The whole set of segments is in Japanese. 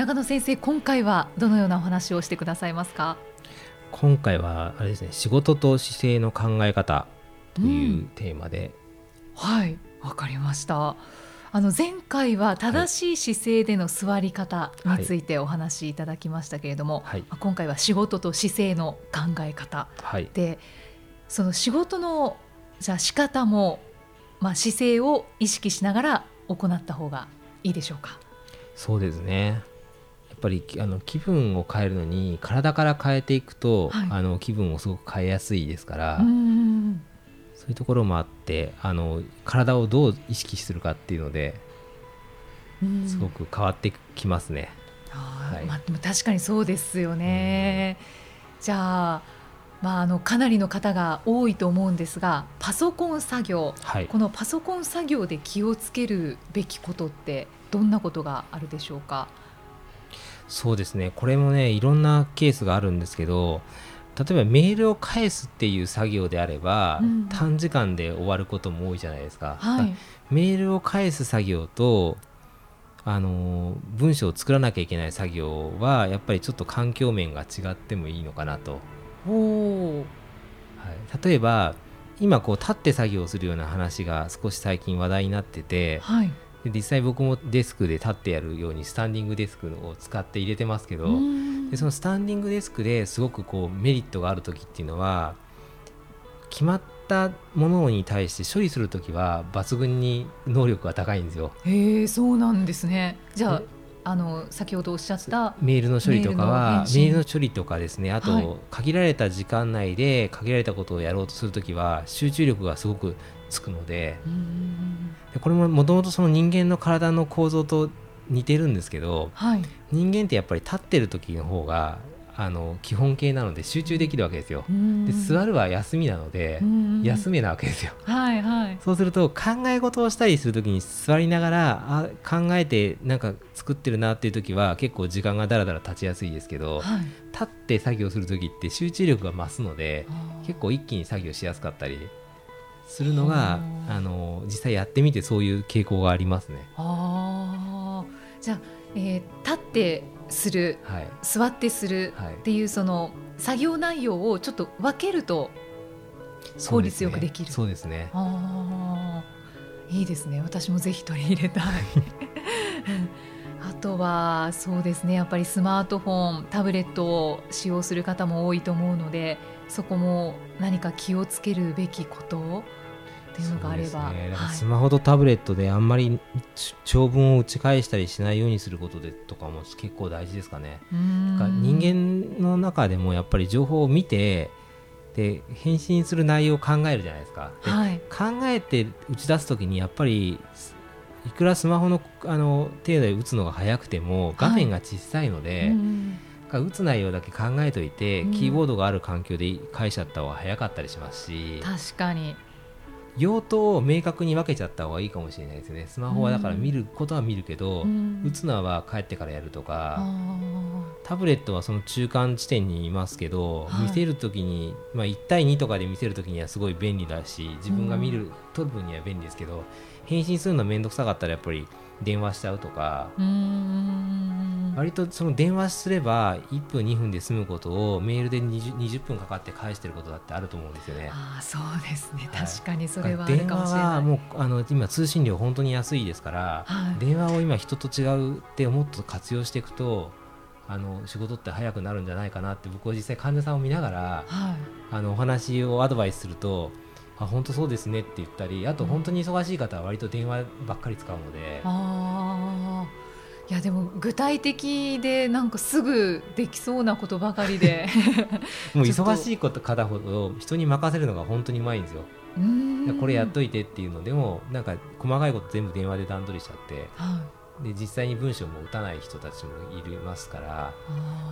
中野先生今回はどのようなお話をしてくださいますか？今回はあれですね仕事と姿勢の考え方というテーマで、うん、はいわかりました。あの前回は正しい姿勢での座り方についてお話しいただきましたけれども、はい、今回は仕事と姿勢の考え方、はい、でその仕事のじゃあ仕方も、まあ、姿勢を意識しながら行った方がいいでしょうか？そうですねぱりあの気分を変えるのに体から変えていくと、はい、あの気分をすごく変えやすいですからそういうところもあってあの体をどう意識するかっていうのですごく変わってきますね。はい。まあ、でも確かにそうですよね。じゃあまあ、あのかなりの方が多いと思うんですがパソコン作業、はい、このパソコン作業で気をつけるべきことってどんなことがあるでしょうか？そうですね。これもねいろんなケースがあるんですけど例えばメールを返すっていう作業であれば、うん、短時間で終わることも多いじゃないですか。はい、メールを返す作業とあの文章を作らなきゃいけない作業はやっぱりちょっと環境面が違ってもいいのかなと。はい、例えば今こう立って作業するような話が少し最近話題になってて、はい、で実際僕もデスクで立ってやるようにスタンディングデスクを使って入れてますけどでそのスタンディングデスクですごくこうメリットがある時っていうのは決まったものに対して処理する時は抜群に能力が高いんですよ。へえそうなんですね。じゃああの先ほどおっしゃったメールの処理とかはメールの処理とかですねあと、はい、限られた時間内で限られたことをやろうとするときは集中力がすごくつくのででこれももともとその人間の体の構造と似てるんですけど、はい、人間ってやっぱり立ってる時の方があの基本形なので集中できるわけですよ。で座るは休みなので休めなわけですよ。はいはい、そうすると考え事をしたりする時に座りながらあ考えてなんか作ってるなっていう時は結構時間がだらだら経ちやすいですけど、はい、立って作業する時って集中力が増すので結構一気に作業しやすかったりするのがあの実際やってみてそういう傾向がありますね。あじゃあ、えー、立ってする、はい、座ってするっていうその作業内容をちょっと分けると効率よくできる。そうですね。すねあいいですね。私もぜひ取り入れたい。あとはそうですねやっぱりスマートフォンタブレットを使用する方も多いと思うのでそこも何か気をつけるべきことっていうのがあれば、ねはい、スマホとタブレットであんまり長文を打ち返したりしないようにすることでとかも結構大事ですかね。人間の中でもやっぱり情報を見てで返信する内容を考えるじゃないですか。はい、考えて打ち出す時にやっぱりいくらスマホのあの程度で打つのが早くても画面が小さいので、はい、打つ内容だけ考えといて、キーボードがある環境で返しちゃった方が早かったりしますし。確かに用途を明確に分けちゃった方がいいかもしれないですね。スマホはだから見ることは見るけど、うん、打つのは帰ってからやるとか。タブレットはその中間地点にいますけど、はい、見せるときに、まあ、1対2とかで見せるときにはすごい便利だし自分が見る、うん、撮る分には便利ですけど返信するの面倒くさかったらやっぱり電話しちゃうとか割とその電話すれば1分2分で済むことをメールで 20, 20分かかって返してることだってあると思うんですよね。あそうですね、はい、確かにそれは。電話はもうあの今通信料本当に安いですから、はい、電話を今人と違うってもっと活用していくとあの仕事って早くなるんじゃないかなって僕は実際患者さんを見ながら、はい、あのお話をアドバイスするとあ本当そうですねって言ったりあと本当に忙しい方は割と電話ばっかり使うので。あいやでも具体的でなんかすぐできそうなことばかりで。もう忙しいこと方ほど人に任せるのが本当にうまいんですよ。これやっといてっていうのでもなんか細かいこと全部電話で段取りしちゃって、はい、で実際に文章も打たない人たちもいますから。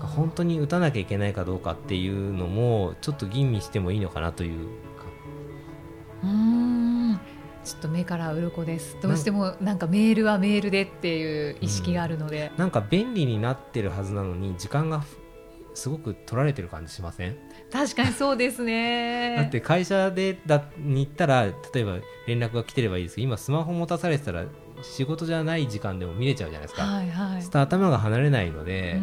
本当に打たなきゃいけないかどうかっていうのもちょっと吟味してもいいのかなといううん。ちょっと目から鱗です。どうしてもなんかメールはメールでっていう意識があるので、うん、なんか便利になってるはずなのに時間がすごく取られてる感じしません？確かにそうですね。だって会社でだに行ったら例えば連絡が来てればいいですけど今スマホ持たされてたら仕事じゃない時間でも見れちゃうじゃないですか、はいはい、すと頭が離れないので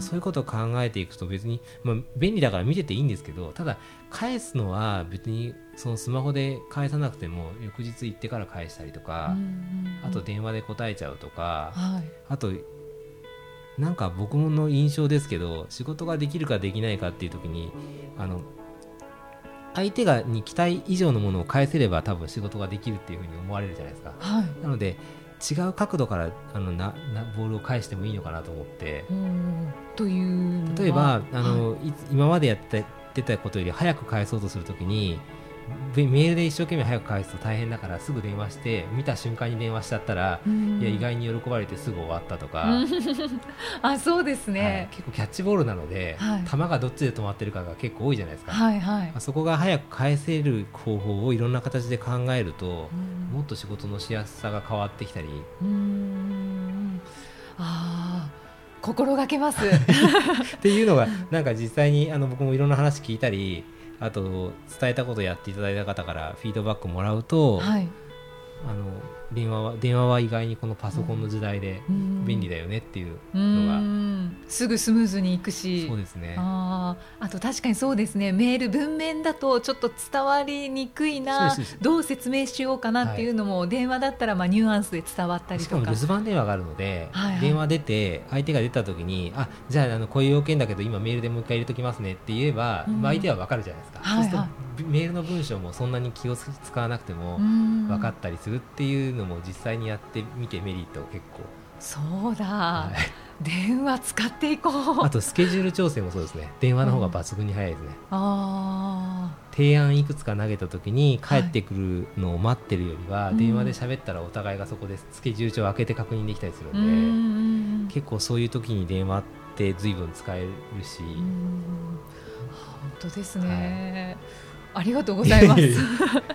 そういうことを考えていくと別に、まあ、便利だから見てていいんですけどただ返すのは別にそのスマホで返さなくても翌日行ってから返したりとかあと電話で答えちゃうとか、はい、あとなんか僕の印象ですけど仕事ができるかできないかっていう時にあの相手がに期待以上のものを返せれば多分仕事ができるっていうふうに思われるじゃないですか。はい、なので違う角度からあのななボールを返してもいいのかなと思って。という例えばあの、はい、今までやって出たことより早く返そうとするときにメールで一生懸命早く返すと大変だからすぐ電話して見た瞬間に電話しちゃったら、いや意外に喜ばれてすぐ終わったとか。あそうですね、はい、結構キャッチボールなので、はい、球がどっちで止まってるかが結構多いじゃないですか、はいはい、そこが早く返せる方法をいろんな形で考えると、もっと仕事のしやすさが変わってきたり。あ心がけます。っていうのがなんか実際にあの僕もいろんな話聞いたりあと伝えたことやっていただいた方からフィードバックもらうと、はい、あの電話は電話は意外にこのパソコンの時代で便利だよねっていうのが。すぐスムーズにいくし。そうですね。ああと確かにそうですね。メール文面だとちょっと伝わりにくいな。どう説明しようかなっていうのも、はい、電話だったらまあニュアンスで伝わったりとか。しかも留守番電話があるので、はいはい、電話出て相手が出た時にあじゃああのこういう要件だけど今メールでもう一回入れときますねって言えば、うん、まあ、相手は分かるじゃないですか、はいはい、そうするとメールの文章もそんなに気を使わなくても分かったりするっていうのも実際にやってみてメリット結構。そうだ、はい、電話使っていこう。あとスケジュール調整もそうですね。電話の方が抜群に早いですね、うん、あ提案いくつか投げた時に帰ってくるのを待ってるよりは、はい、電話で喋ったらお互いがそこでスケジュール帳を開けて確認できたりするので結構そういう時に電話って随分使えるし。本当ですね、はい。ありがとうございます。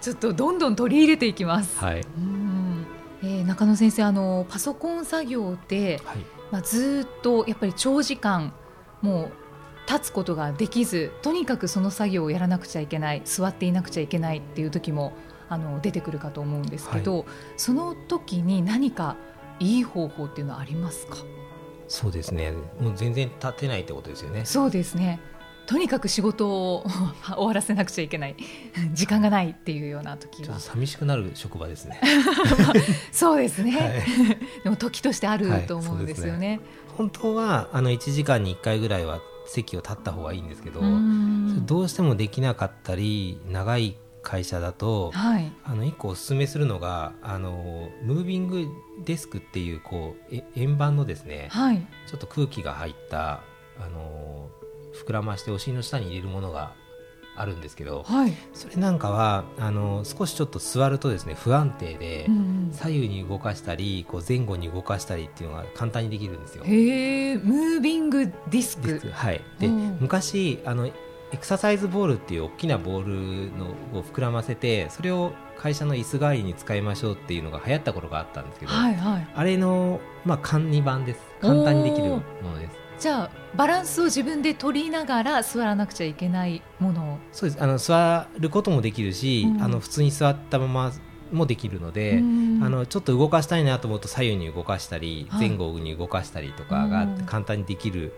ちょっとどんどん取り入れていきます。はい。うん。えー、中野先生あのパソコン作業で、はい、まあずっとやっぱり長時間もう立つことができずとにかくその作業をやらなくちゃいけない座っていなくちゃいけないっていう時もあの出てくるかと思うんですけど、はい、その時に何かいい方法っていうのはありますか？そうですね。もう全然立てないってことですよね。そうですねとにかく仕事を終わらせなくちゃいけない。時間がないっていうような時は。寂しくなる職場ですね。そうですね、はい、でも時としてあると思うんですよね。はいね、本当はあの1時間に1回ぐらいは席を立った方がいいんですけどどうしてもできなかったり長い会社だと、はい、あの1個おすすめするのがあのムービングデスクっていうこう円盤のですね、はい、ちょっと空気が入ったあの膨らましてお尻の下に入れるものがあるんですけど、はい、それなんかはあの少しちょっと座るとですね不安定で、左右に動かしたりこう前後に動かしたりっていうのが簡単にできるんですよ。へえムービングディスク。はい。で、昔あのエクササイズボールっていう大きなボールのを膨らませてそれを会社の椅子代わりに使いましょうっていうのが流行った頃があったんですけど、はいはい、あれの、まあ、簡易版です。簡単にできるものです。じゃあバランスを自分で取りながら座らなくちゃいけないものそうです。あの座ることもできるし、うん、あの普通に座ったままもできるので、うん、あのちょっと動かしたいなと思うと左右に動かしたり、はい、前後に動かしたりとかが簡単にできる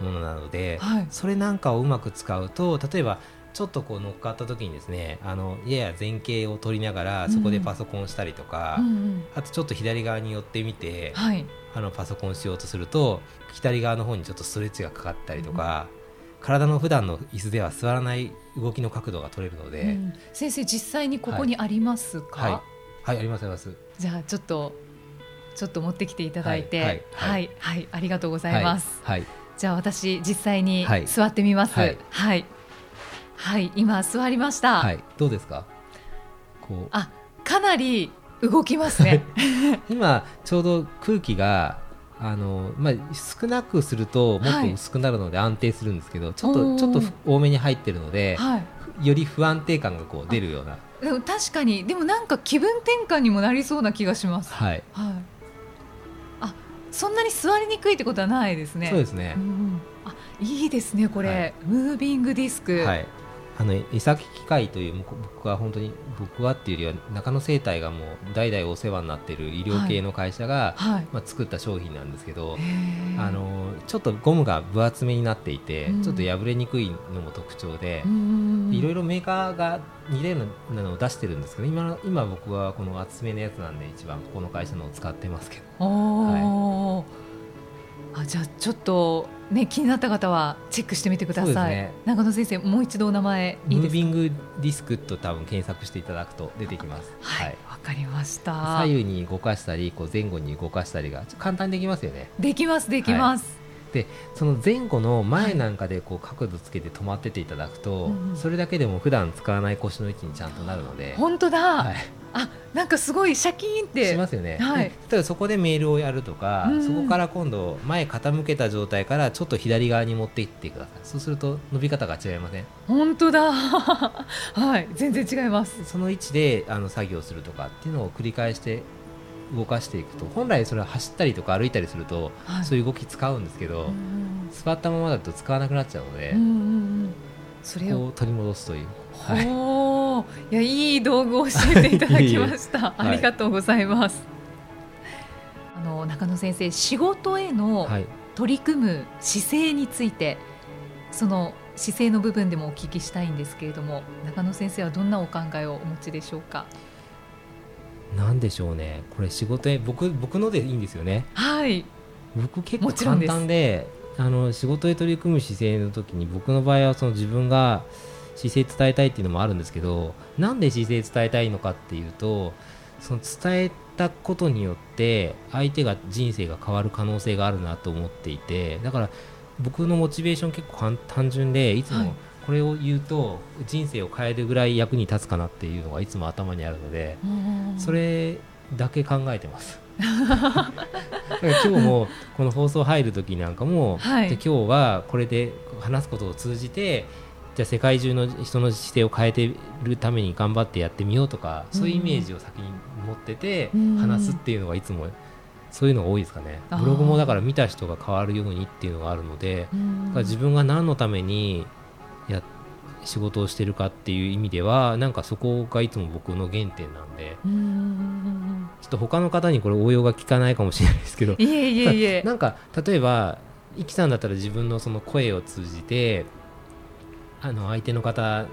ものなので、はい、それなんかをうまく使うと例えばちょっとこう乗っかった時にですねあのやや前傾を取りながらそこでパソコンしたりとか、うんうん、あとちょっと左側に寄ってみて、はい、あのパソコンしようとすると左側の方にちょっとストレッチがかかったりとか、うん、体の普段の椅子では座らない動きの角度が取れるので、うん、先生実際にここにありますか、はい、はい、はい、ありますあります。じゃあちょっとちょっと持ってきていただいて、はい、はい、はい、ありがとうございます。はい、じゃあ私実際に座ってみます。はい、はいはい今座りました。はいどうですか？こう。あかなり動きますね。今ちょうど空気があのまあ、少なくするともっと薄くなるので安定するんですけど、はい、ちょっとちょっと多めに入ってるので、はい、より不安定感がこう出るような。でも確かにでもなんか気分転換にもなりそうな気がします。はい、はい、あそんなに座りにくいってことはないですね。そうですね、うん、あいいですねこれ、はい、ムービングディスク。はいあの伊崎機械という僕は本当に僕はっていうよりは中野生態がもう代々お世話になっている医療系の会社が、はい、まあ、作った商品なんですけどあのちょっとゴムが分厚めになっていて、ちょっと破れにくいのも特徴でいろいろメーカーが似たようなのを出してるんですけど今今僕はこの厚めのやつなんで一番ここの会社のを使ってますけど。はい。あじゃあちょっとね気になった方はチェックしてみてください、ね、中野先生もう一度お名前いいムービングディスクと多分検索していただくと出てきます。はいわ、はい、かりました。左右に動かしたりこう前後に動かしたりが簡単にできますよね。できますできます、はい。でその前後の前なんかでこう角度つけて止まってていただくと、はい、それだけでも普段使わない腰の位置にちゃんとなるので。本当だ、はい、あなんかすごいシャキーンって。しますよね、はい、例えばそこでメールをやるとか、うん、そこから今度前傾けた状態からちょっと左側に持っていってください。そうすると伸び方が違いません？本当だ。はい。全然違います。その位置であの作業するとかっていうのを繰り返して動かしていくと本来それは走ったりとか歩いたりすると、はい、そういう動き使うんですけど、座ったままだと使わなくなっちゃうので、うんうん、それを。取り戻すという。はい、いやいい道具を教えていただきました。ありがとうございます。あの中野先生、仕事への取り組む姿勢について、その姿勢の部分でもお聞きしたいんですけれども、中野先生はどんなお考えをお持ちでしょうか？なんでしょうね。これ仕事へ僕僕のでいいんですよね。はい。僕結構簡単で、あの仕事へ取り組む姿勢の時に僕の場合はその自分が姿勢伝えたいっていうのもあるんですけどなんで姿勢伝えたいのかっていうとその伝えたことによって相手が人生が変わる可能性があるなと思っていてだから僕のモチベーション結構単純でいつもこれを言うと人生を変えるぐらい役に立つかなっていうのがいつも頭にあるのでそれだけ考えてます。今日もこの放送入る時なんかも、はい、で今日はこれで話すことを通じてじゃあ世界中の人の姿勢を変えてるために頑張ってやってみようとか、そういうイメージを先に持ってて話すっていうのがいつもそういうのが多いですかね。ブログもだから見た人が変わるようにっていうのがあるので、だから自分が何のためにや仕事をしてるかっていう意味ではなんかそこがいつも僕の原点なんでちょっと他の方にこれ応用が効かないかもしれないですけどいえいえいえ。なんか例えばイキさんだったら自分のその声を通じてあの相手の方に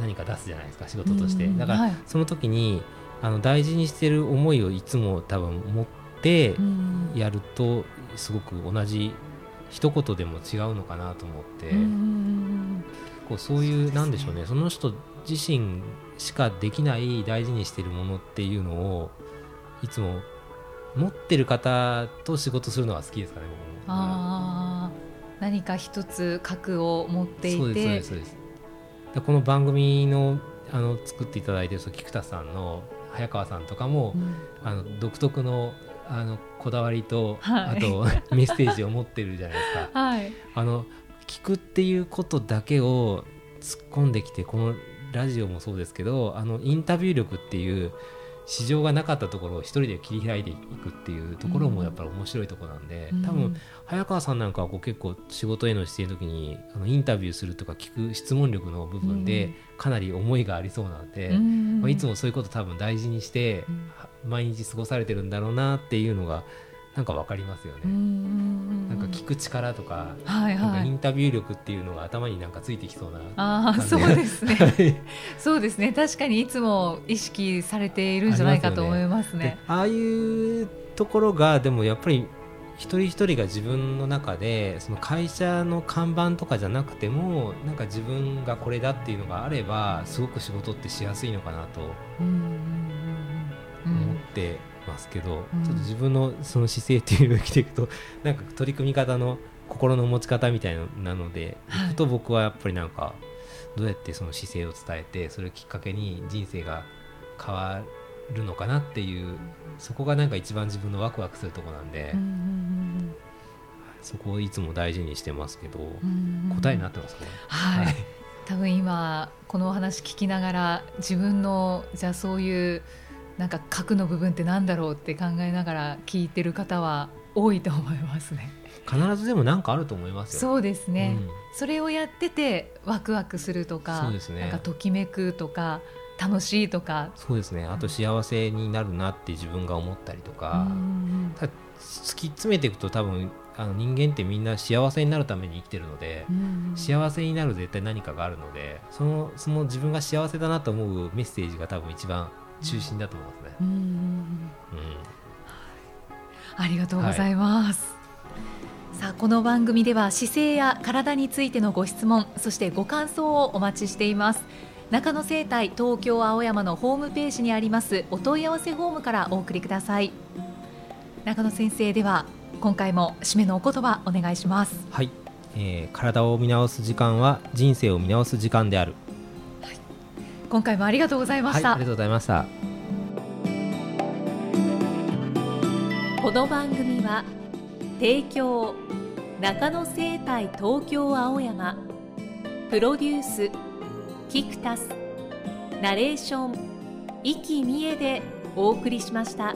何か出すじゃないですか仕事として。だからその時にあの大事にしてる思いをいつも多分持ってやるとすごく同じ一言でも違うのかなと思って。こうそういうなんでしょうねその人自身しかできない大事にしてるものっていうのをいつも持ってる方と仕事するのが好きですかね僕も。あ何か一つ核を持っていて。この番組のあの作っていただいてる菊田さんの早川さんとかも、うん、あの独特のあのこだわりと、はい、あと メッセージを持ってるじゃないですか。はい、あの聞くっていうことだけを突っ込んできてこのラジオもそうですけどあのインタビュー力っていう市場がなかったところを一人で切り開いていくっていうところもやっぱり面白いところなんで、うん、多分早川さんなんかはこう結構仕事への姿勢の時にあのインタビューするとか聞く質問力の部分でかなり思いがありそうなので、うん、まあ、いつもそういうこと多分大事にして毎日過ごされてるんだろうなっていうのがなんかわかりますよね。なんか聞く力とか、はいはい、なんかインタビュー力っていうのが頭になんかついてきそうなああ、そうですね。そうですね。確かにいつも意識されているんじゃないかと思いますね。あ、ね、あいうところがでもやっぱり一人一人が自分の中でその会社の看板とかじゃなくてもなんか自分がこれだっていうのがあればすごく仕事ってしやすいのかなと思ってますけど、うん、ちょっと自分のその姿勢っていうのを生きていくと なんか取り組み方の心の持ち方みたいなので、はい、と僕はやっぱりなんかどうやってその姿勢を伝えてそれをきっかけに人生が変わるのかなっていうそこがなんか一番自分のワクワクするとこなんで、うんうんうん、そこをいつも大事にしてますけど、答えになってますね？はい、はい、多分今このお話聞きながら自分のじゃあそういうなんか核の部分ってなんだろうって考えながら聞いてる方は多いと思いますね。必ずでも何かあると思いますよ。そうですね。うん、それをやっててワクワクするとか、そうですね。なんかときめくとか。楽しいとかそうですねあと幸せになるなって自分が思ったりとか、うん、突き詰めていくと多分あの人間ってみんな幸せになるために生きてるので、うん、幸せになる絶対何かがあるのでそのその自分が幸せだなと思うメッセージが多分一番中心だと思いますね。うん、うん、ありがとうございます。はいさあこの番組では姿勢や体についてのご質問そしてご感想をお待ちしています。中野生態東京青山のホームページにありますお問い合わせフォームからお送りください。中野先生では今回も締めのお言葉お願いします。はい、えー、体を見直す時間は人生を見直す時間である、はい、今回もありがとうございました、はい、ありがとうございましたこの番組は提供中野生態東京青山プロデュースキクタスナレーション生きみえでお送りしました。